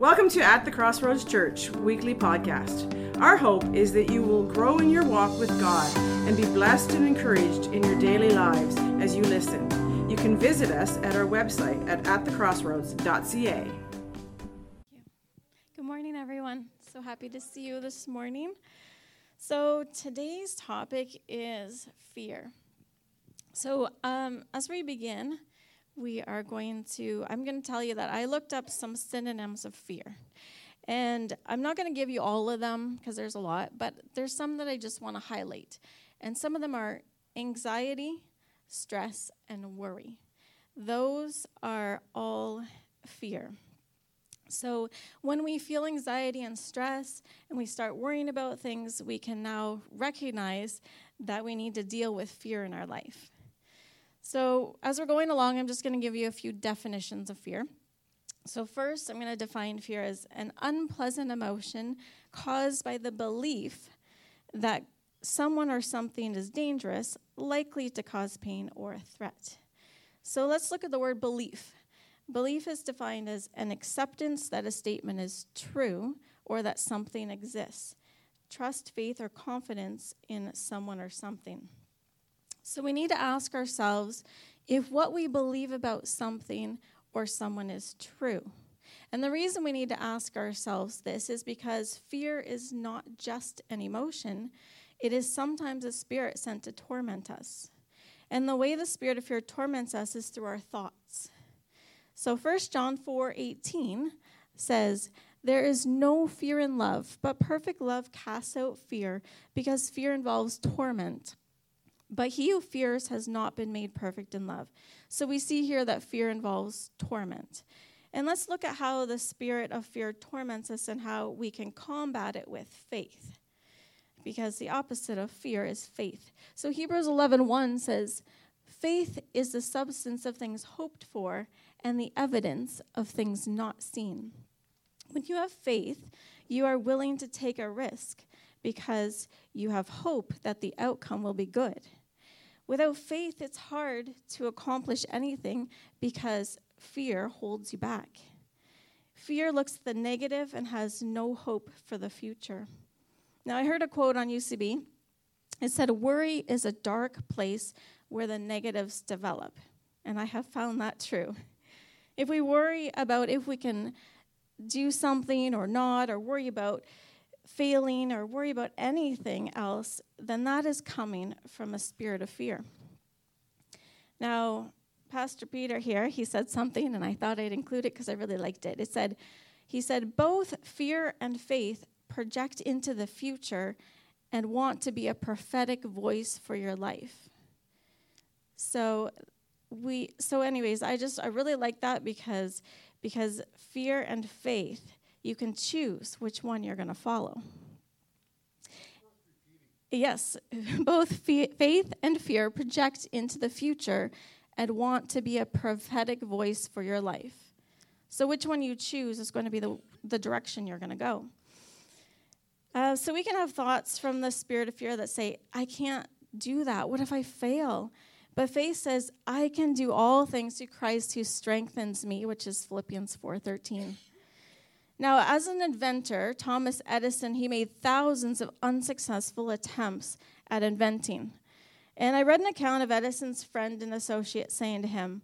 Welcome to At the Crossroads Church weekly podcast. Our hope is that you will grow in your walk with God and be blessed and encouraged in your daily lives as you listen. You can visit us at our website at atthecrossroads.ca. Good morning, everyone. So happy to see you this morning. So, today's topic is fear. So, um, as we begin, we are going to, I'm going to tell you that I looked up some synonyms of fear. And I'm not going to give you all of them because there's a lot, but there's some that I just want to highlight. And some of them are anxiety, stress, and worry. Those are all fear. So, when we feel anxiety and stress and we start worrying about things, we can now recognize that we need to deal with fear in our life. So, as we're going along, I'm just going to give you a few definitions of fear. So, first, I'm going to define fear as an unpleasant emotion caused by the belief that someone or something is dangerous, likely to cause pain or a threat. So, let's look at the word belief. Belief is defined as an acceptance that a statement is true or that something exists. Trust, faith, or confidence in someone or something. So we need to ask ourselves if what we believe about something or someone is true. And the reason we need to ask ourselves this is because fear is not just an emotion, it is sometimes a spirit sent to torment us. And the way the spirit of fear torments us is through our thoughts. So 1 John 4 18 says, There is no fear in love, but perfect love casts out fear, because fear involves torment. But he who fears has not been made perfect in love. So we see here that fear involves torment. And let's look at how the spirit of fear torments us and how we can combat it with faith. Because the opposite of fear is faith. So Hebrews 11:1 says, "Faith is the substance of things hoped for and the evidence of things not seen." When you have faith, you are willing to take a risk because you have hope that the outcome will be good. Without faith, it's hard to accomplish anything because fear holds you back. Fear looks at the negative and has no hope for the future. Now, I heard a quote on UCB. It said, Worry is a dark place where the negatives develop. And I have found that true. If we worry about if we can do something or not, or worry about failing or worry about anything else, then that is coming from a spirit of fear. Now, Pastor Peter here, he said something, and I thought I'd include it because I really liked it. It said, he said, both fear and faith project into the future and want to be a prophetic voice for your life. So we so anyways, I just I really like that because because fear and faith you can choose which one you're going to follow. Yes, both faith and fear project into the future and want to be a prophetic voice for your life. So, which one you choose is going to be the, the direction you're going to go. Uh, so, we can have thoughts from the spirit of fear that say, I can't do that. What if I fail? But faith says, I can do all things through Christ who strengthens me, which is Philippians 4:13. Now, as an inventor, Thomas Edison, he made thousands of unsuccessful attempts at inventing. And I read an account of Edison's friend and associate saying to him,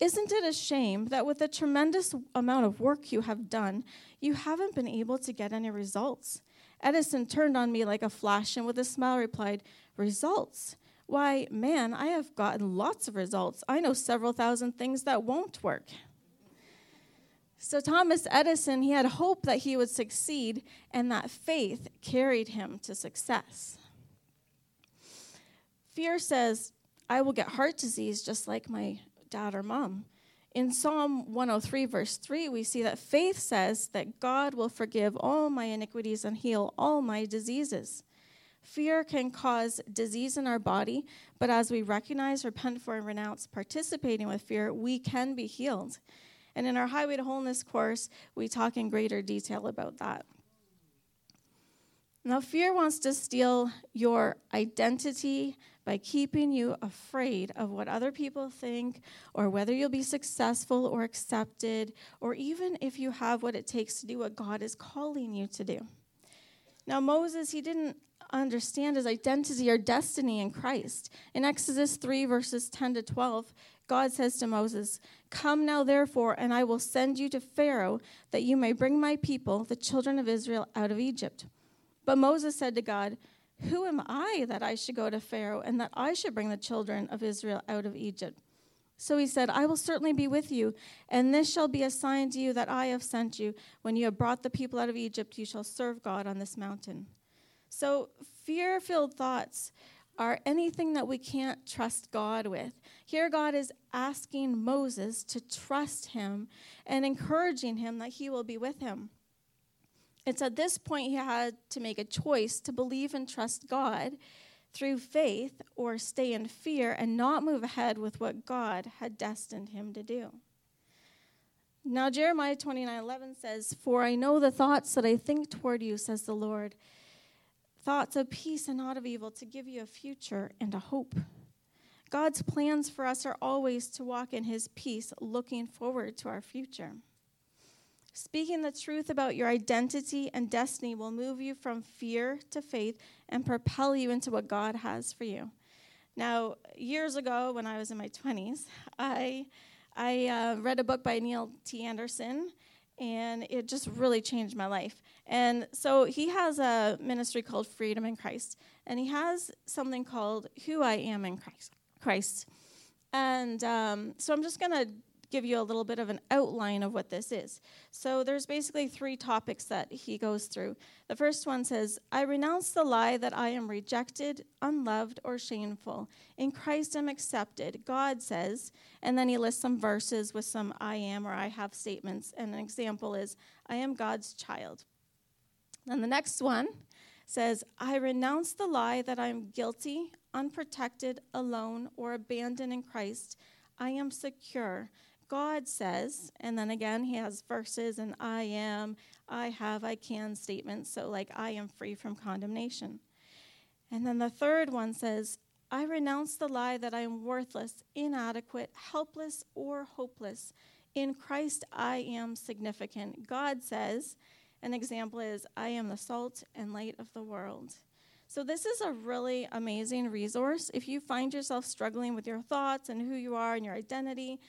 Isn't it a shame that with the tremendous amount of work you have done, you haven't been able to get any results? Edison turned on me like a flash and with a smile replied, Results? Why, man, I have gotten lots of results. I know several thousand things that won't work. So, Thomas Edison, he had hope that he would succeed, and that faith carried him to success. Fear says, I will get heart disease just like my dad or mom. In Psalm 103, verse 3, we see that faith says that God will forgive all my iniquities and heal all my diseases. Fear can cause disease in our body, but as we recognize, repent for, and renounce participating with fear, we can be healed. And in our Highway to Wholeness course, we talk in greater detail about that. Now, fear wants to steal your identity by keeping you afraid of what other people think, or whether you'll be successful or accepted, or even if you have what it takes to do what God is calling you to do. Now, Moses, he didn't understand his identity or destiny in Christ. In Exodus 3, verses 10 to 12, God says to Moses, Come now, therefore, and I will send you to Pharaoh, that you may bring my people, the children of Israel, out of Egypt. But Moses said to God, Who am I that I should go to Pharaoh, and that I should bring the children of Israel out of Egypt? So he said, I will certainly be with you, and this shall be a sign to you that I have sent you. When you have brought the people out of Egypt, you shall serve God on this mountain. So, fear filled thoughts are anything that we can't trust God with. Here, God is asking Moses to trust him and encouraging him that he will be with him. It's at this point he had to make a choice to believe and trust God through faith or stay in fear and not move ahead with what God had destined him to do. Now Jeremiah 29:11 says, "For I know the thoughts that I think toward you," says the Lord, thoughts of peace and not of evil, to give you a future and a hope. God's plans for us are always to walk in His peace, looking forward to our future. Speaking the truth about your identity and destiny will move you from fear to faith and propel you into what God has for you. Now, years ago, when I was in my 20s, I, I uh, read a book by Neil T. Anderson and it just really changed my life. And so he has a ministry called Freedom in Christ, and he has something called Who I Am in Christ. Christ. And um, so I'm just going to give you a little bit of an outline of what this is. So there's basically three topics that he goes through. The first one says, I renounce the lie that I am rejected, unloved, or shameful. In Christ I'm accepted, God says. And then he lists some verses with some I am or I have statements. And an example is, I am God's child. Then the next one says, I renounce the lie that I'm guilty, unprotected, alone, or abandoned in Christ. I am secure. God says, and then again, he has verses and I am, I have, I can statements. So, like, I am free from condemnation. And then the third one says, I renounce the lie that I am worthless, inadequate, helpless, or hopeless. In Christ, I am significant. God says, an example is, I am the salt and light of the world. So, this is a really amazing resource. If you find yourself struggling with your thoughts and who you are and your identity,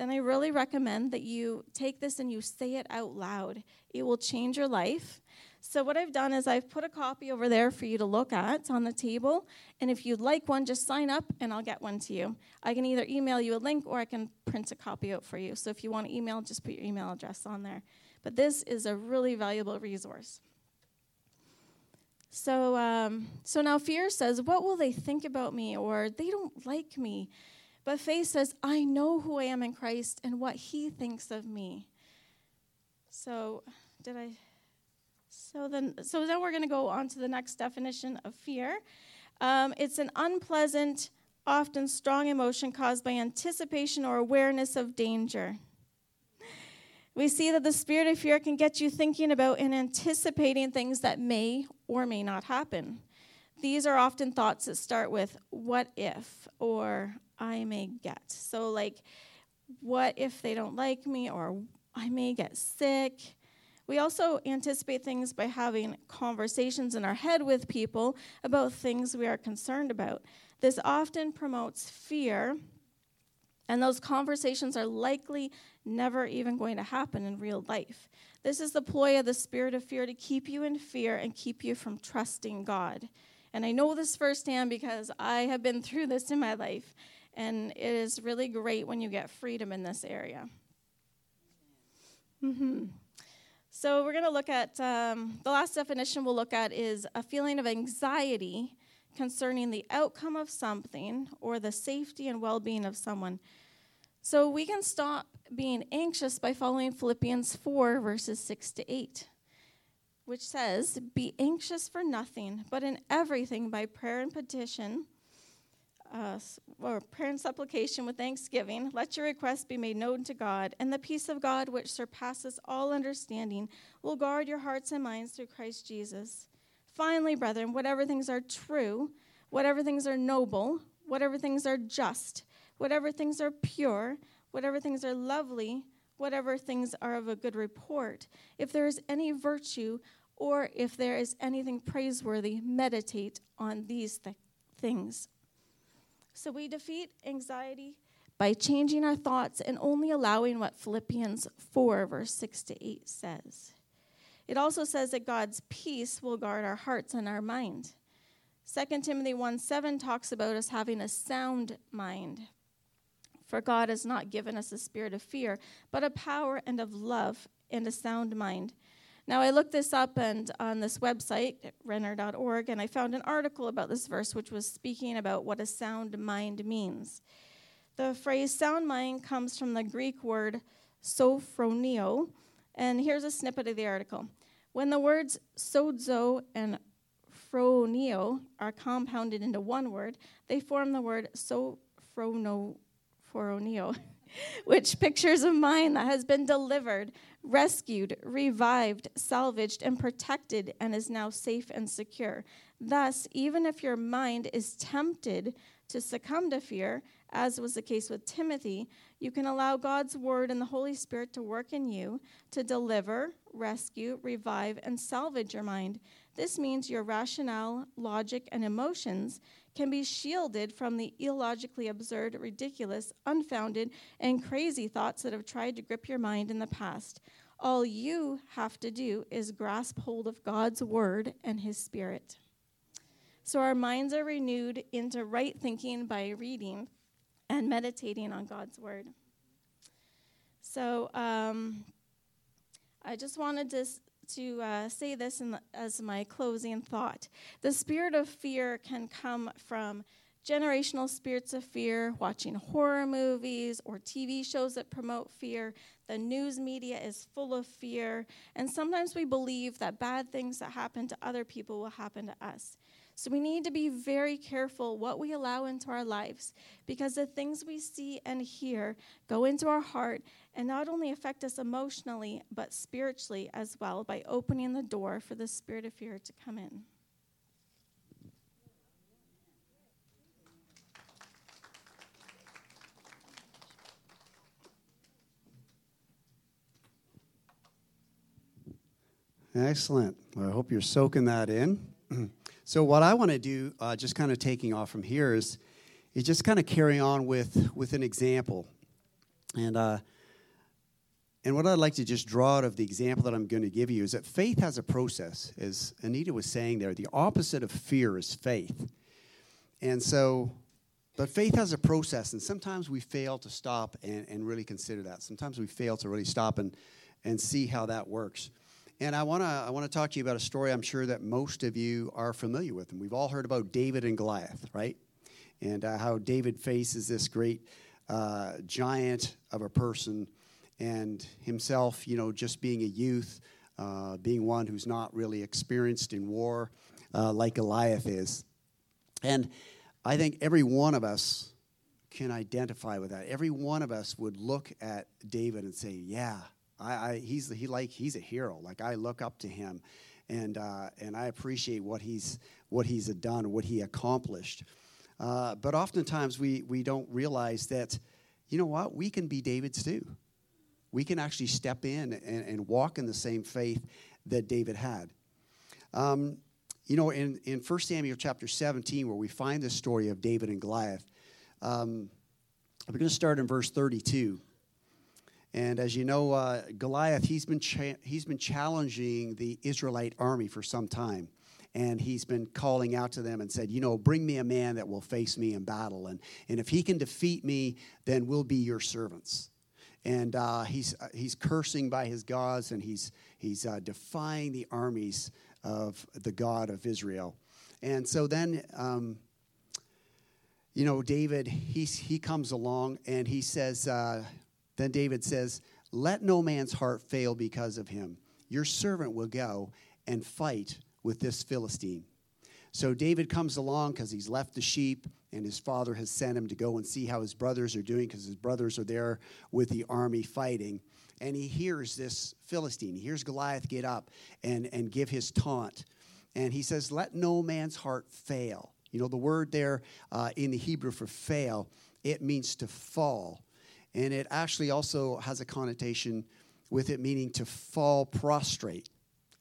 then I really recommend that you take this and you say it out loud. It will change your life. So, what I've done is I've put a copy over there for you to look at on the table. And if you'd like one, just sign up and I'll get one to you. I can either email you a link or I can print a copy out for you. So, if you want to email, just put your email address on there. But this is a really valuable resource. So, um, so now fear says, What will they think about me? Or they don't like me. But faith says, I know who I am in Christ and what he thinks of me. So, did I? So then, so then we're going to go on to the next definition of fear. Um, it's an unpleasant, often strong emotion caused by anticipation or awareness of danger. We see that the spirit of fear can get you thinking about and anticipating things that may or may not happen. These are often thoughts that start with, what if, or I may get. So, like, what if they don't like me, or I may get sick. We also anticipate things by having conversations in our head with people about things we are concerned about. This often promotes fear, and those conversations are likely never even going to happen in real life. This is the ploy of the spirit of fear to keep you in fear and keep you from trusting God. And I know this firsthand because I have been through this in my life. And it is really great when you get freedom in this area. Mm-hmm. So, we're going to look at um, the last definition we'll look at is a feeling of anxiety concerning the outcome of something or the safety and well being of someone. So, we can stop being anxious by following Philippians 4, verses 6 to 8, which says, Be anxious for nothing, but in everything by prayer and petition uh, or prayer and supplication with thanksgiving, let your requests be made known to God, and the peace of God, which surpasses all understanding, will guard your hearts and minds through Christ Jesus. Finally, brethren, whatever things are true, whatever things are noble, whatever things are just, whatever things are pure, whatever things are lovely, whatever things are of a good report, if there is any virtue or if there is anything praiseworthy, meditate on these th- things. So we defeat anxiety by changing our thoughts and only allowing what Philippians 4, verse 6 to 8 says. It also says that God's peace will guard our hearts and our mind. 2 Timothy 1 7 talks about us having a sound mind. For God has not given us a spirit of fear, but a power and of love and a sound mind. Now, I looked this up and on this website, renner.org, and I found an article about this verse which was speaking about what a sound mind means. The phrase sound mind comes from the Greek word sophroneo, and here's a snippet of the article. When the words sozo and phroneo are compounded into one word, they form the word sophronophoronio, which pictures a mind that has been delivered, rescued, revived, salvaged, and protected, and is now safe and secure. Thus, even if your mind is tempted to succumb to fear, as was the case with Timothy, you can allow God's word and the Holy Spirit to work in you to deliver, rescue, revive, and salvage your mind. This means your rationale, logic, and emotions can be shielded from the illogically absurd, ridiculous, unfounded, and crazy thoughts that have tried to grip your mind in the past. All you have to do is grasp hold of God's word and his spirit. So our minds are renewed into right thinking by reading and meditating on God's word. So um, I just wanted to to uh, say this the, as my closing thought. The spirit of fear can come from generational spirits of fear, watching horror movies or TV shows that promote fear. The news media is full of fear. And sometimes we believe that bad things that happen to other people will happen to us. So we need to be very careful what we allow into our lives because the things we see and hear go into our heart and not only affect us emotionally, but spiritually as well by opening the door for the spirit of fear to come in. Excellent. Well, I hope you're soaking that in. So what I want to do, uh, just kind of taking off from here, is is just kind of carry on with with an example, and uh, and what I'd like to just draw out of the example that I'm going to give you is that faith has a process, as Anita was saying there. The opposite of fear is faith, and so. But faith has a process, and sometimes we fail to stop and, and really consider that. Sometimes we fail to really stop and, and see how that works. And I want to I want to talk to you about a story I'm sure that most of you are familiar with. And we've all heard about David and Goliath, right? And uh, how David faces this great uh, giant of a person and himself, you know, just being a youth, uh, being one who's not really experienced in war uh, like Goliath is. And I think every one of us can identify with that. Every one of us would look at David and say, yeah, I, I, he's he like he's a hero. Like I look up to him, and uh, and I appreciate what he's what he's done, what he accomplished. Uh, but oftentimes we we don't realize that, you know what, we can be David's too. We can actually step in and, and walk in the same faith that David had. Um, you know, in, in 1 Samuel chapter 17, where we find the story of David and Goliath, um, we're going to start in verse 32. And as you know, uh, Goliath, he's been, cha- he's been challenging the Israelite army for some time. And he's been calling out to them and said, You know, bring me a man that will face me in battle. And, and if he can defeat me, then we'll be your servants. And uh, he's, uh, he's cursing by his gods and he's, he's uh, defying the armies of the God of Israel. And so then, um, you know, David, he's, he comes along and he says, uh, then David says, Let no man's heart fail because of him. Your servant will go and fight with this Philistine. So David comes along because he's left the sheep, and his father has sent him to go and see how his brothers are doing because his brothers are there with the army fighting. And he hears this Philistine. He hears Goliath get up and, and give his taunt. And he says, Let no man's heart fail. You know, the word there uh, in the Hebrew for fail, it means to fall. And it actually also has a connotation with it meaning to fall prostrate.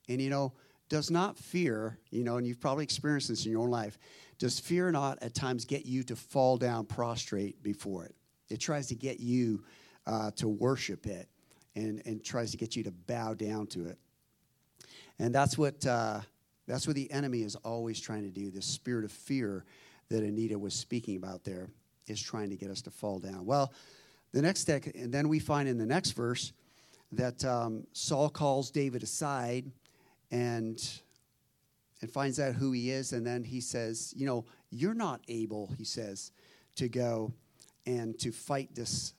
And, you know, does not fear, you know, and you've probably experienced this in your own life, does fear not at times get you to fall down prostrate before it? It tries to get you uh, to worship it and, and tries to get you to bow down to it. And that's what, uh, that's what the enemy is always trying to do. This spirit of fear that Anita was speaking about there is trying to get us to fall down. Well, the next and then we find in the next verse that um, Saul calls David aside and and finds out who he is, and then he says, "You know, you're not able," he says, "to go and to fight this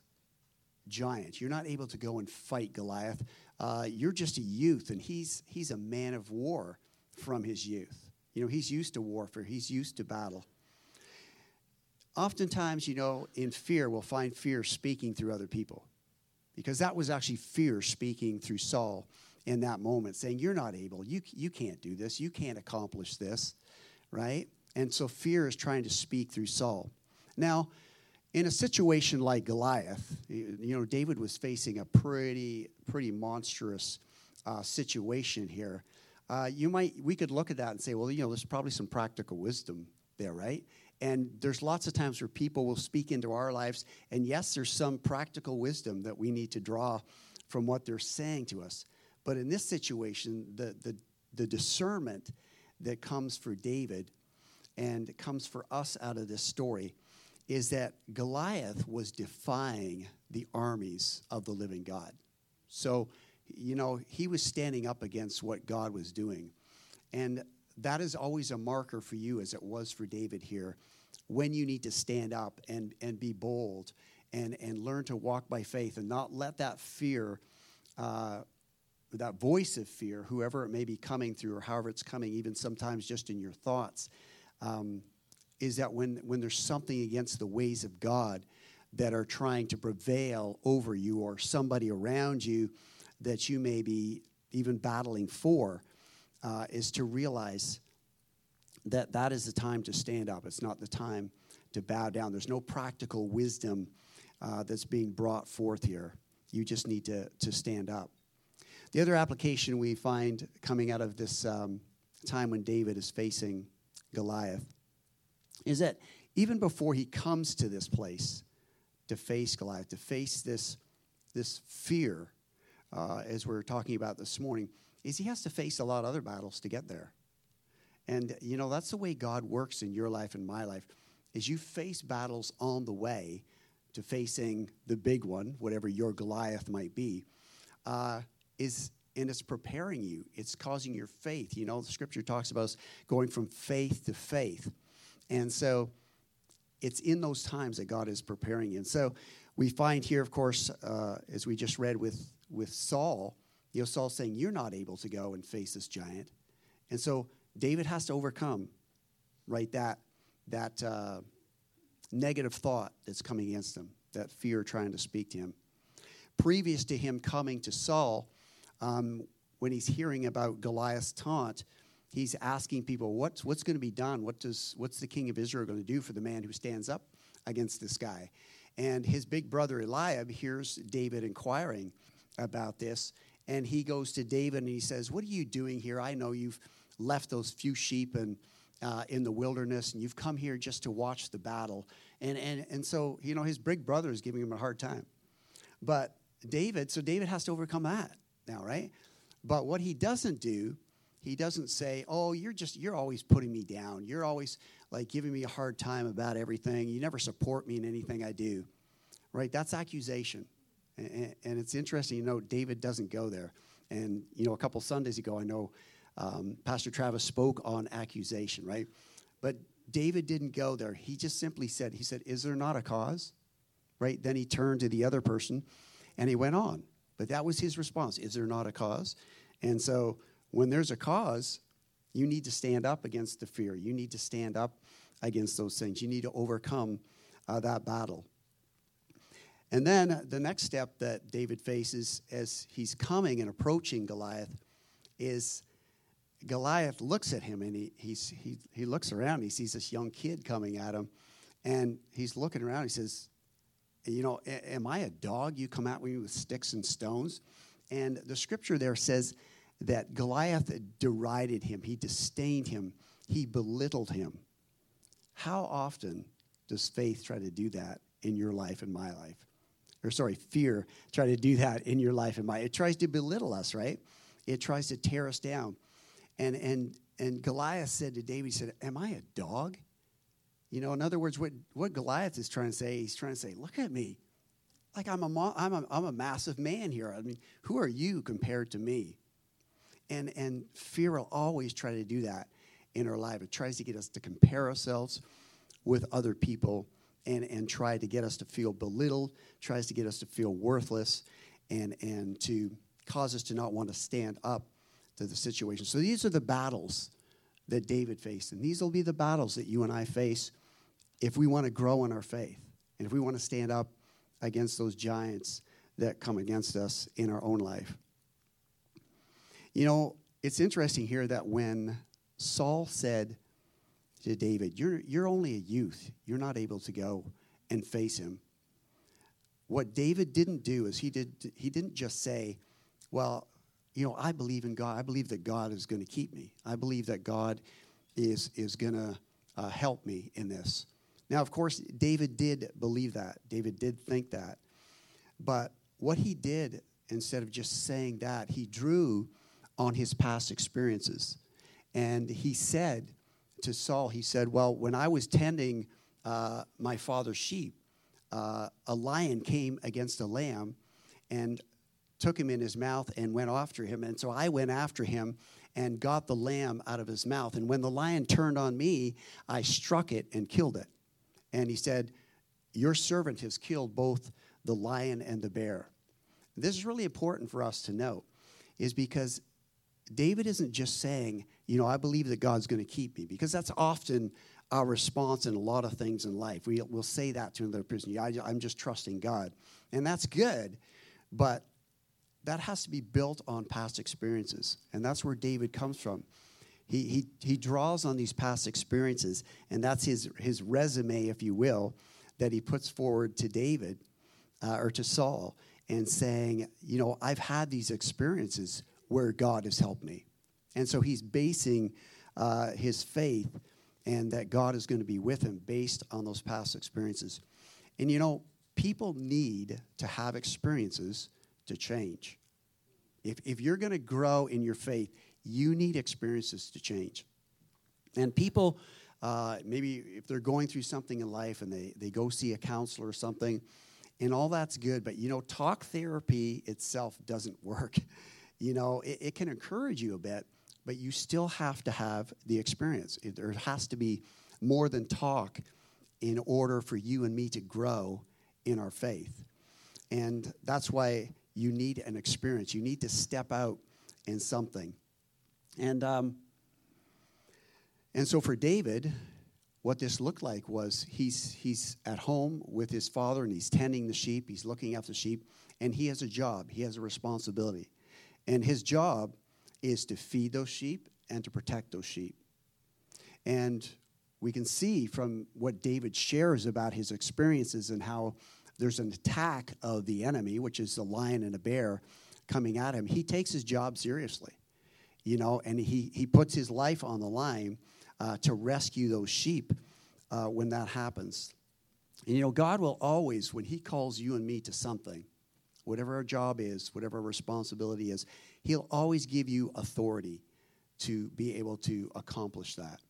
giant. You're not able to go and fight Goliath. Uh, you're just a youth, and he's he's a man of war from his youth. You know, he's used to warfare. He's used to battle." Oftentimes, you know, in fear, we'll find fear speaking through other people because that was actually fear speaking through Saul in that moment, saying, You're not able. You, you can't do this. You can't accomplish this, right? And so fear is trying to speak through Saul. Now, in a situation like Goliath, you know, David was facing a pretty, pretty monstrous uh, situation here. Uh, you might, we could look at that and say, well, you know, there's probably some practical wisdom there, right? And there's lots of times where people will speak into our lives, and yes, there's some practical wisdom that we need to draw from what they're saying to us. But in this situation, the, the, the discernment that comes for David and comes for us out of this story is that Goliath was defying the armies of the living God. So, you know, he was standing up against what God was doing. And that is always a marker for you, as it was for David here, when you need to stand up and, and be bold and, and learn to walk by faith and not let that fear, uh, that voice of fear, whoever it may be coming through or however it's coming, even sometimes just in your thoughts, um, is that when, when there's something against the ways of God that are trying to prevail over you or somebody around you that you may be even battling for, uh, is to realize that that is the time to stand up. It's not the time to bow down. There's no practical wisdom uh, that's being brought forth here. You just need to, to stand up. The other application we find coming out of this um, time when David is facing Goliath is that even before he comes to this place to face Goliath, to face this, this fear, uh, as we are talking about this morning, is he has to face a lot of other battles to get there. And you know, that's the way God works in your life and my life. Is you face battles on the way to facing the big one, whatever your Goliath might be, uh, is and it's preparing you. It's causing your faith. You know, the scripture talks about us going from faith to faith. And so it's in those times that God is preparing you. And so we find here, of course, uh, as we just read with, with Saul, you know, Saul saying, You're not able to go and face this giant. And so David has to overcome, right, that, that uh, negative thought that's coming against him, that fear trying to speak to him. Previous to him coming to Saul, um, when he's hearing about Goliath's taunt, he's asking people, what's, what's going to be done? What does, what's the king of Israel going to do for the man who stands up against this guy? And his big brother Eliab hears David inquiring about this, and he goes to David and he says, What are you doing here? I know you've left those few sheep and uh, in the wilderness, and you've come here just to watch the battle. And, and, and so, you know, his big brother is giving him a hard time. But David, so David has to overcome that now, right? But what he doesn't do, he doesn't say, "Oh, you're just you're always putting me down. You're always like giving me a hard time about everything. You never support me in anything I do." Right? That's accusation. And, and it's interesting, you know, David doesn't go there. And you know, a couple Sundays ago, I know um, Pastor Travis spoke on accusation, right? But David didn't go there. He just simply said, he said, "Is there not a cause?" Right? Then he turned to the other person, and he went on. But that was his response. Is there not a cause? And so when there's a cause, you need to stand up against the fear. You need to stand up against those things. You need to overcome uh, that battle. And then the next step that David faces as he's coming and approaching Goliath is Goliath looks at him and he, he, he looks around. He sees this young kid coming at him. And he's looking around. He says, You know, am I a dog? You come at me with sticks and stones? And the scripture there says that Goliath derided him, he disdained him, he belittled him. How often does faith try to do that in your life and my life? Or, sorry, fear try to do that in your life and my It tries to belittle us, right? It tries to tear us down. And, and, and Goliath said to David, he said, Am I a dog? You know, in other words, what, what Goliath is trying to say, he's trying to say, Look at me. Like I'm a, I'm, a, I'm a massive man here. I mean, who are you compared to me? And, and fear will always try to do that in our life. It tries to get us to compare ourselves with other people and, and try to get us to feel belittled, tries to get us to feel worthless, and, and to cause us to not want to stand up to the situation. So these are the battles that David faced. And these will be the battles that you and I face if we want to grow in our faith and if we want to stand up against those giants that come against us in our own life. You know, it's interesting here that when Saul said to David, You're, you're only a youth, you're not able to go and face him. What David didn't do is he, did, he didn't just say, Well, you know, I believe in God. I believe that God is going to keep me. I believe that God is, is going to uh, help me in this. Now, of course, David did believe that. David did think that. But what he did, instead of just saying that, he drew on his past experiences. And he said to Saul, he said, Well, when I was tending uh, my father's sheep, uh, a lion came against a lamb, and took him in his mouth and went after him. And so I went after him and got the lamb out of his mouth. And when the lion turned on me, I struck it and killed it. And he said, Your servant has killed both the lion and the bear. This is really important for us to know, is because David isn't just saying, you know, I believe that God's going to keep me, because that's often our response in a lot of things in life. We, will say that to another person. Yeah, I, I'm just trusting God. And that's good, but that has to be built on past experiences. And that's where David comes from. He, he, he draws on these past experiences, and that's his, his resume, if you will, that he puts forward to David uh, or to Saul and saying, You know, I've had these experiences where God has helped me. And so he's basing uh, his faith and that God is going to be with him based on those past experiences. And you know, people need to have experiences to change. If, if you're going to grow in your faith, you need experiences to change. And people, uh, maybe if they're going through something in life and they, they go see a counselor or something, and all that's good, but you know, talk therapy itself doesn't work. You know, it, it can encourage you a bit, but you still have to have the experience. There has to be more than talk in order for you and me to grow in our faith. And that's why you need an experience. You need to step out in something. And, um, and so for David, what this looked like was he's, he's at home with his father and he's tending the sheep, he's looking after the sheep, and he has a job, he has a responsibility. And his job is to feed those sheep and to protect those sheep. And we can see from what David shares about his experiences and how there's an attack of the enemy, which is a lion and a bear coming at him, he takes his job seriously, you know, and he, he puts his life on the line uh, to rescue those sheep uh, when that happens. And, you know, God will always, when he calls you and me to something, whatever our job is, whatever our responsibility is, he'll always give you authority to be able to accomplish that.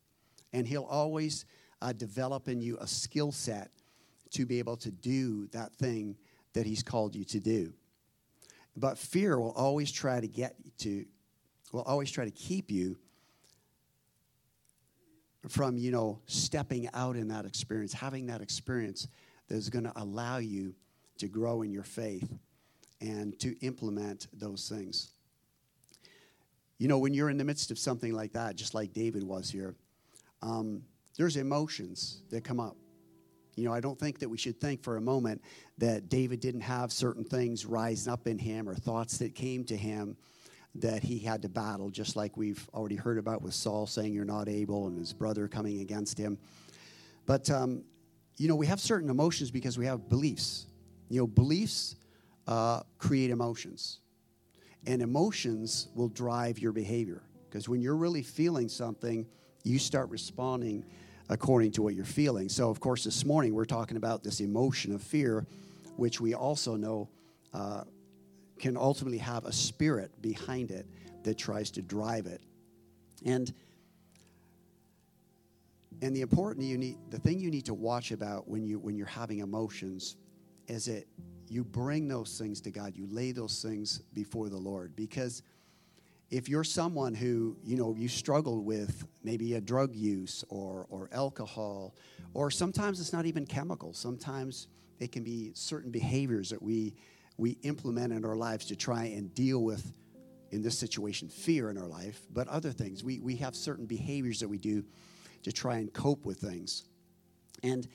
And he'll always uh, develop in you a skill set to be able to do that thing that He's called you to do. But fear will always try to get to, will always try to keep you from, you know, stepping out in that experience, having that experience that is going to allow you to grow in your faith and to implement those things. You know, when you're in the midst of something like that, just like David was here, um, there's emotions that come up. You know, I don't think that we should think for a moment that David didn't have certain things rise up in him or thoughts that came to him that he had to battle, just like we've already heard about with Saul saying, You're not able, and his brother coming against him. But, um, you know, we have certain emotions because we have beliefs. You know, beliefs uh, create emotions, and emotions will drive your behavior. Because when you're really feeling something, you start responding according to what you're feeling. So, of course, this morning we're talking about this emotion of fear, which we also know uh, can ultimately have a spirit behind it that tries to drive it. And and the important you need the thing you need to watch about when you when you're having emotions is that you bring those things to God. You lay those things before the Lord because if you're someone who you know you struggle with maybe a drug use or or alcohol or sometimes it's not even chemicals sometimes it can be certain behaviors that we we implement in our lives to try and deal with in this situation fear in our life but other things we we have certain behaviors that we do to try and cope with things and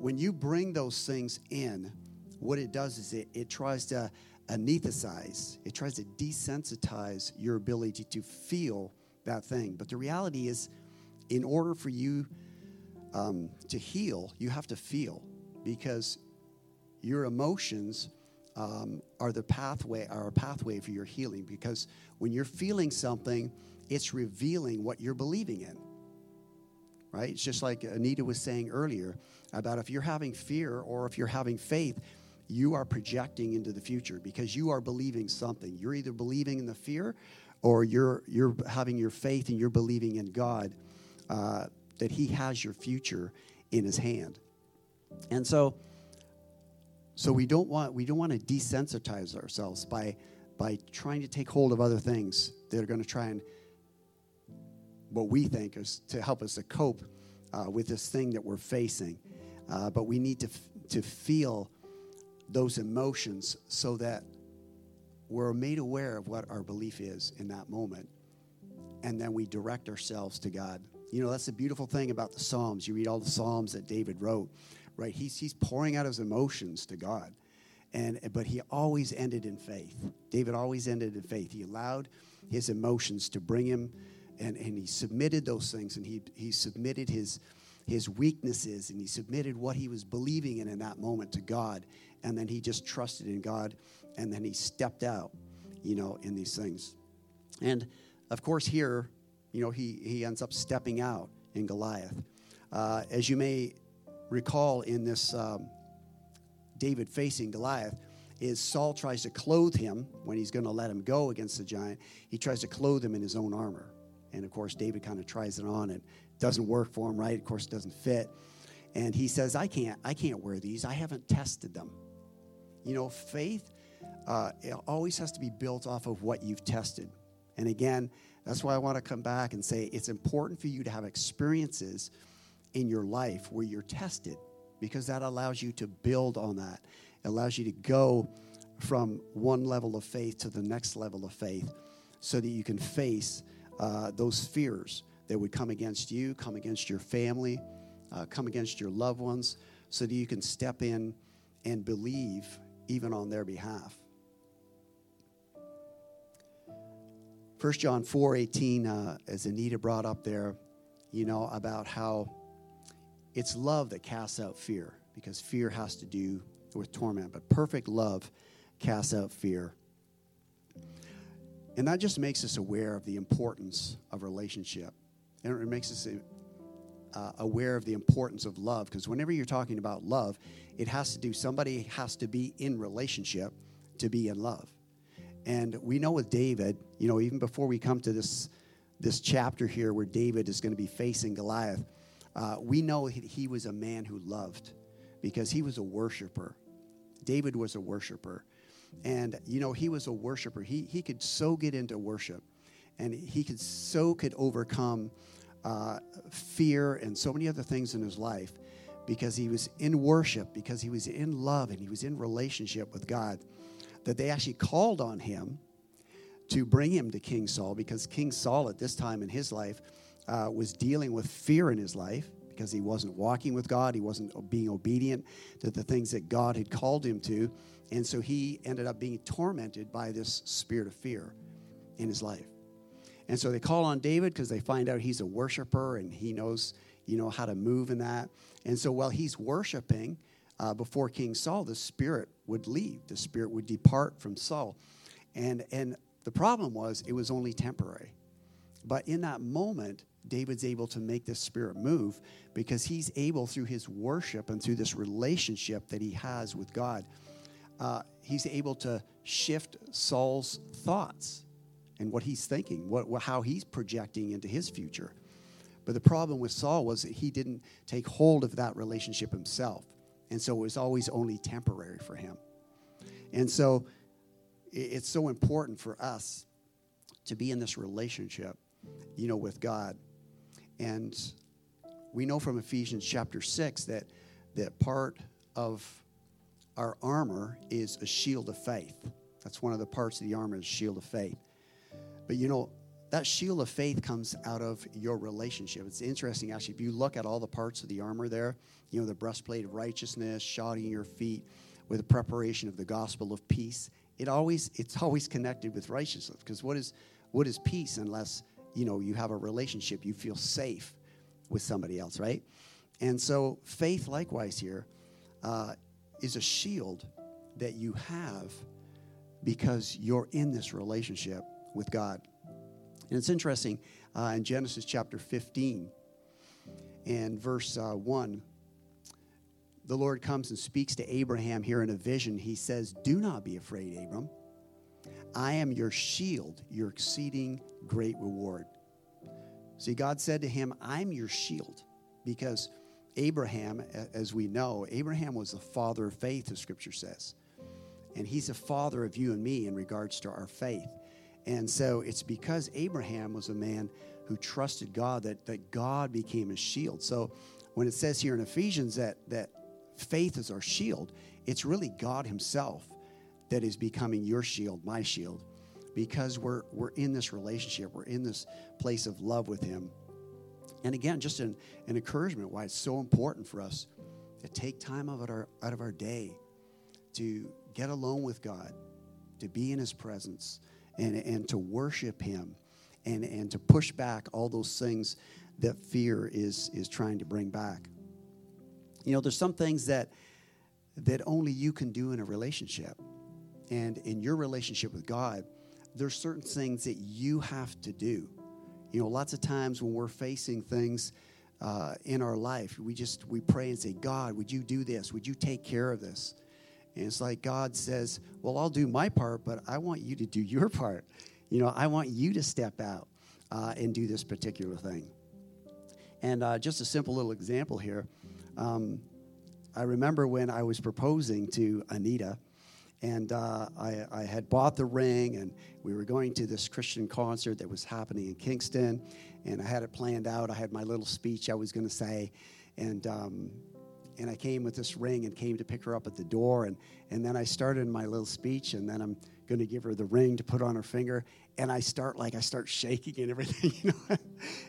when you bring those things in what it does is it, it tries to anesthetize, it tries to desensitize your ability to feel that thing. But the reality is, in order for you um, to heal, you have to feel because your emotions um, are the pathway, are a pathway for your healing. Because when you're feeling something, it's revealing what you're believing in. Right? It's just like Anita was saying earlier about if you're having fear or if you're having faith, you are projecting into the future because you are believing something. You're either believing in the fear or you're, you're having your faith and you're believing in God uh, that He has your future in His hand. And so, so we don't want we don't want to desensitize ourselves by by trying to take hold of other things that are going to try and what we think is to help us to cope uh, with this thing that we're facing. Uh, but we need to f- to feel those emotions so that we're made aware of what our belief is in that moment. And then we direct ourselves to God. You know, that's the beautiful thing about the Psalms. You read all the Psalms that David wrote, right? He's, he's pouring out his emotions to God. And, but he always ended in faith. David always ended in faith. He allowed his emotions to bring him, and, and he submitted those things, and he, he submitted his, his weaknesses, and he submitted what he was believing in in that moment to God and then he just trusted in God, and then he stepped out, you know, in these things. And of course, here, you know, he, he ends up stepping out in Goliath. Uh, as you may recall in this um, David facing Goliath, is Saul tries to clothe him when he's going to let him go against the giant. He tries to clothe him in his own armor. And of course, David kind of tries it on. And it doesn't work for him, right? Of course, it doesn't fit. And he says, I can't, I can't wear these. I haven't tested them. You know, faith uh, always has to be built off of what you've tested. And again, that's why I want to come back and say it's important for you to have experiences in your life where you're tested because that allows you to build on that. It allows you to go from one level of faith to the next level of faith so that you can face uh, those fears that would come against you, come against your family, uh, come against your loved ones, so that you can step in and believe even on their behalf. 1 John 4 18, uh, as Anita brought up there, you know, about how it's love that casts out fear, because fear has to do with torment, but perfect love casts out fear. And that just makes us aware of the importance of relationship. And it makes us uh, aware of the importance of love because whenever you're talking about love, it has to do, somebody has to be in relationship to be in love. And we know with David, you know, even before we come to this, this chapter here where David is going to be facing Goliath, uh, we know he, he was a man who loved because he was a worshiper. David was a worshiper. And, you know, he was a worshiper. He, he could so get into worship and he could so could overcome uh, fear and so many other things in his life because he was in worship, because he was in love, and he was in relationship with God, that they actually called on him to bring him to King Saul because King Saul at this time in his life uh, was dealing with fear in his life because he wasn't walking with God, he wasn't being obedient to the things that God had called him to. And so he ended up being tormented by this spirit of fear. in his life. And so they call on David because they find out he's a worshiper and he knows, you know, how to move in that. And so while he's worshiping uh, before King Saul, the spirit would leave. The spirit would depart from Saul. And, and the problem was it was only temporary. But in that moment, David's able to make this spirit move because he's able, through his worship and through this relationship that he has with God, uh, he's able to shift Saul's thoughts and what he's thinking, what, how he's projecting into his future. But the problem with Saul was that he didn't take hold of that relationship himself. And so it was always only temporary for him. And so it's so important for us to be in this relationship, you know, with God. And we know from Ephesians chapter 6 that, that part of our armor is a shield of faith. That's one of the parts of the armor is shield of faith. But you know, that shield of faith comes out of your relationship. It's interesting, actually, if you look at all the parts of the armor there, you know, the breastplate of righteousness, shodding your feet with the preparation of the gospel of peace. It always, it's always connected with righteousness. Because what is, what is peace unless, you know, you have a relationship, you feel safe with somebody else, right? And so faith, likewise, here, uh, is a shield that you have because you're in this relationship with God. And it's interesting uh, in Genesis chapter 15 and verse uh, 1, the Lord comes and speaks to Abraham here in a vision. He says, Do not be afraid, Abram. I am your shield, your exceeding great reward. See, God said to him, I'm your shield because Abraham, as we know, Abraham was the father of faith, the scripture says. And he's a father of you and me in regards to our faith. And so it's because Abraham was a man who trusted God that, that God became his shield. So when it says here in Ephesians that, that faith is our shield, it's really God himself that is becoming your shield, my shield, because we're, we're in this relationship, we're in this place of love with him. And again, just an, an encouragement why it's so important for us to take time out of, our, out of our day to get alone with God, to be in his presence, and, and to worship Him and, and to push back all those things that fear is, is trying to bring back. You know, there's some things that, that only you can do in a relationship. And in your relationship with God, there's certain things that you have to do. You know, lots of times when we're facing things uh, in our life, we just we pray and say, God, would you do this? Would you take care of this? And it's like God says, Well, I'll do my part, but I want you to do your part. You know, I want you to step out uh, and do this particular thing. And uh, just a simple little example here. Um, I remember when I was proposing to Anita, and uh, I, I, had bought the ring, and we were going to this Christian concert that was happening in Kingston, and I had it planned out. I had my little speech I was going to say, and um, and I came with this ring and came to pick her up at the door. And, and then I started my little speech, and then I'm going to give her the ring to put on her finger. And I start like, I start shaking and everything, you know.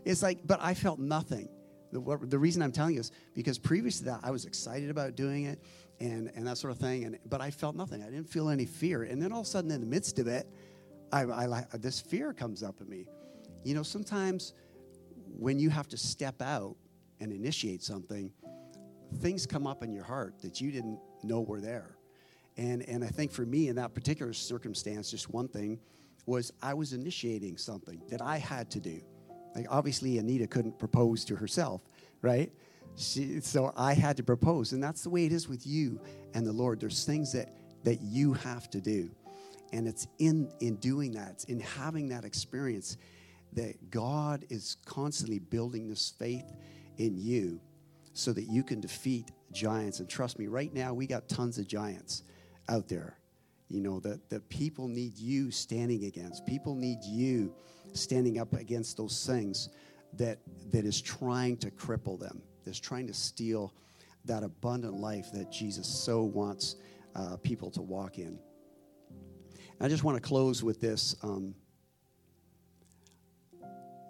it's like, but I felt nothing. The, what, the reason I'm telling you is because previous to that, I was excited about doing it and, and that sort of thing. And, but I felt nothing. I didn't feel any fear. And then all of a sudden, in the midst of it, I, I, this fear comes up in me. You know, sometimes when you have to step out and initiate something, things come up in your heart that you didn't know were there. And, and I think for me in that particular circumstance, just one thing was I was initiating something that I had to do. Like obviously Anita couldn't propose to herself, right? She, so I had to propose. And that's the way it is with you and the Lord. There's things that, that you have to do. And it's in, in doing that, it's in having that experience that God is constantly building this faith in you so that you can defeat giants. And trust me, right now we got tons of giants out there. You know, that, that people need you standing against. People need you standing up against those things that, that is trying to cripple them, that's trying to steal that abundant life that Jesus so wants uh, people to walk in. I just want to close with this, um,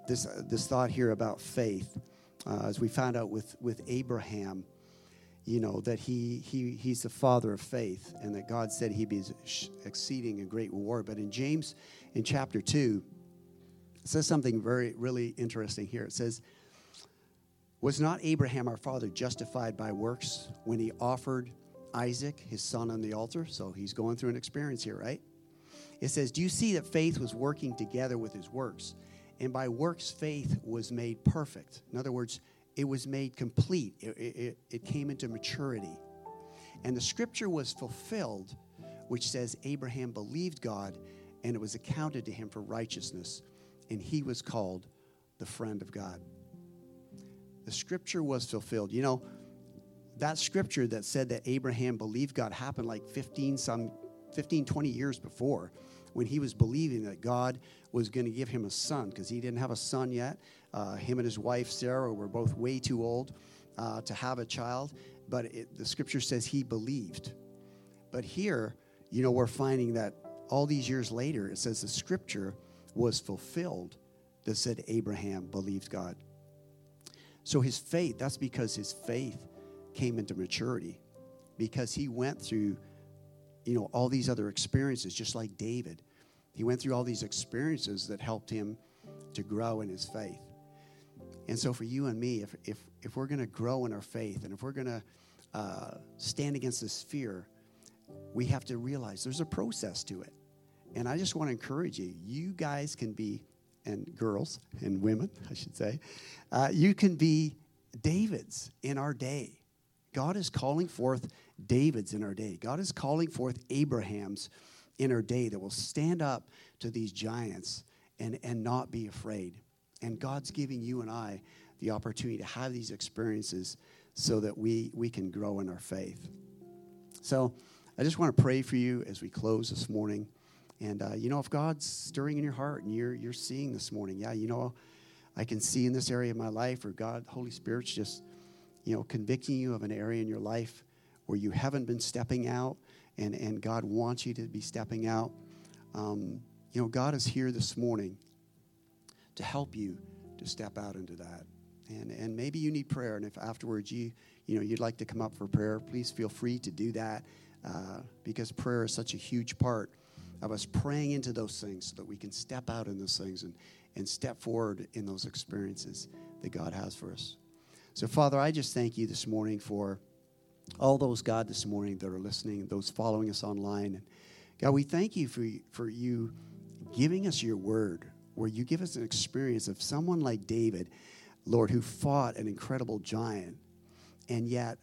this, uh, this thought here about faith uh, as we found out with, with Abraham, you know, that he, he, he's the father of faith and that God said he'd be exceeding a great reward. But in James, in chapter 2, It says something very, really interesting here. It says, Was not Abraham our father justified by works when he offered Isaac, his son, on the altar? So he's going through an experience here, right? It says, Do you see that faith was working together with his works? And by works, faith was made perfect. In other words, it was made complete, it, it, it came into maturity. And the scripture was fulfilled, which says, Abraham believed God, and it was accounted to him for righteousness, and he was called the friend of God. The scripture was fulfilled. You know, that scripture that said that Abraham believed God happened like 15 some 15 20 years before when he was believing that God was going to give him a son because he didn't have a son yet. Uh, him and his wife Sarah were both way too old uh, to have a child, but it, the scripture says he believed. But here, you know, we're finding that all these years later, it says the scripture was fulfilled that said Abraham believed God. So his faith, that's because his faith came into maturity because he went through you know, all these other experiences, just like David. He went through all these experiences that helped him to grow in his faith. And so, for you and me, if, if, if we're going to grow in our faith and if we're going to uh, stand against this fear, we have to realize there's a process to it. And I just want to encourage you you guys can be, and girls and women, I should say, uh, you can be Davids in our day. God is calling forth David's in our day. God is calling forth Abraham's in our day that will stand up to these giants and, and not be afraid. And God's giving you and I the opportunity to have these experiences so that we, we can grow in our faith. So I just want to pray for you as we close this morning. And, uh, you know, if God's stirring in your heart and you're, you're seeing this morning, yeah, you know, I can see in this area of my life, or God, Holy Spirit's just, you know, convicting you of an area in your life where you haven't been stepping out and, and God wants you to be stepping out. Um, you know, God is here this morning to help you to step out into that. And, and maybe you need prayer. And if afterwards you, you know, you'd like to come up for prayer, please feel free to do that uh, because prayer is such a huge part of us praying into those things so that we can step out in those things and, and step forward in those experiences that God has for us. So, Father, I just thank you this morning for all those, God, this morning that are listening, those following us online. And God, we thank you for, for you giving us your word, where you give us an experience of someone like David, Lord, who fought an incredible giant. And yet,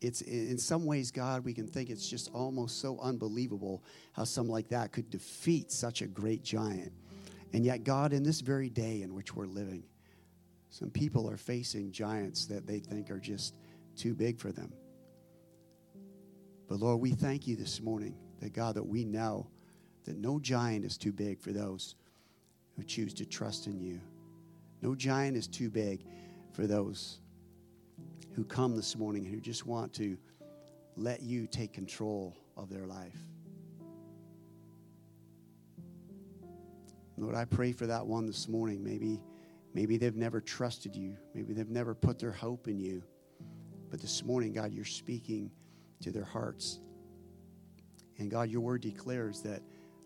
it's in some ways, God, we can think it's just almost so unbelievable how someone like that could defeat such a great giant. And yet, God, in this very day in which we're living, some people are facing giants that they think are just too big for them. But Lord, we thank you this morning that God, that we know that no giant is too big for those who choose to trust in you. No giant is too big for those who come this morning who just want to let you take control of their life. Lord, I pray for that one this morning. Maybe, maybe they've never trusted you. Maybe they've never put their hope in you. But this morning, God, you're speaking to their hearts. And God, your word declares that,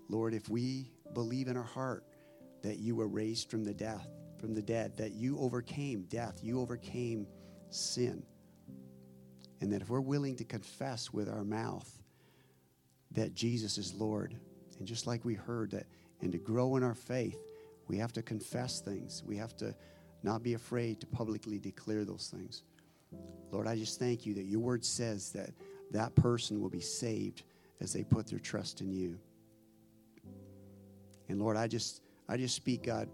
Lord, if we believe in our heart that you were raised from the death, from the dead, that you overcame death, you overcame sin. And that if we're willing to confess with our mouth that Jesus is Lord, and just like we heard that, and to grow in our faith, we have to confess things. We have to not be afraid to publicly declare those things. Lord, I just thank you that your word says that that person will be saved as they put their trust in you. And Lord, I just I just speak God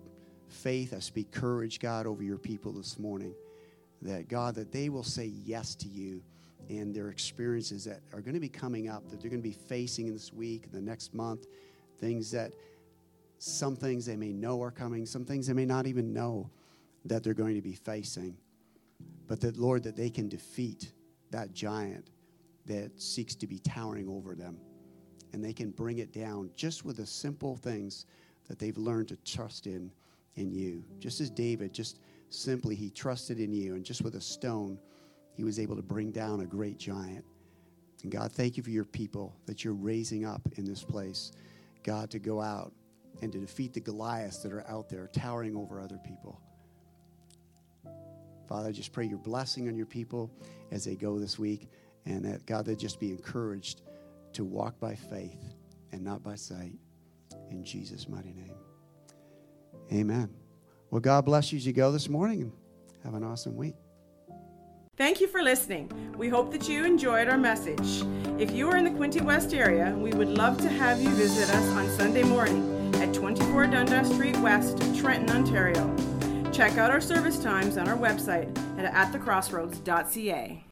faith, I speak courage, God, over your people this morning. That God, that they will say yes to you and their experiences that are going to be coming up, that they're going to be facing in this week, the next month, things that some things they may know are coming, some things they may not even know that they're going to be facing. But that, Lord, that they can defeat that giant that seeks to be towering over them. And they can bring it down just with the simple things that they've learned to trust in in you. Just as David, just simply, he trusted in you, and just with a stone, he was able to bring down a great giant. And God, thank you for your people that you're raising up in this place. God, to go out and to defeat the Goliaths that are out there towering over other people. Father, I just pray your blessing on your people as they go this week, and that God, they just be encouraged to walk by faith and not by sight. In Jesus' mighty name. Amen. Well, God bless you as you go this morning, and have an awesome week. Thank you for listening. We hope that you enjoyed our message. If you are in the Quinte West area, we would love to have you visit us on Sunday morning at 24 Dundas Street West, Trenton, Ontario. Check out our service times on our website at atthecrossroads.ca.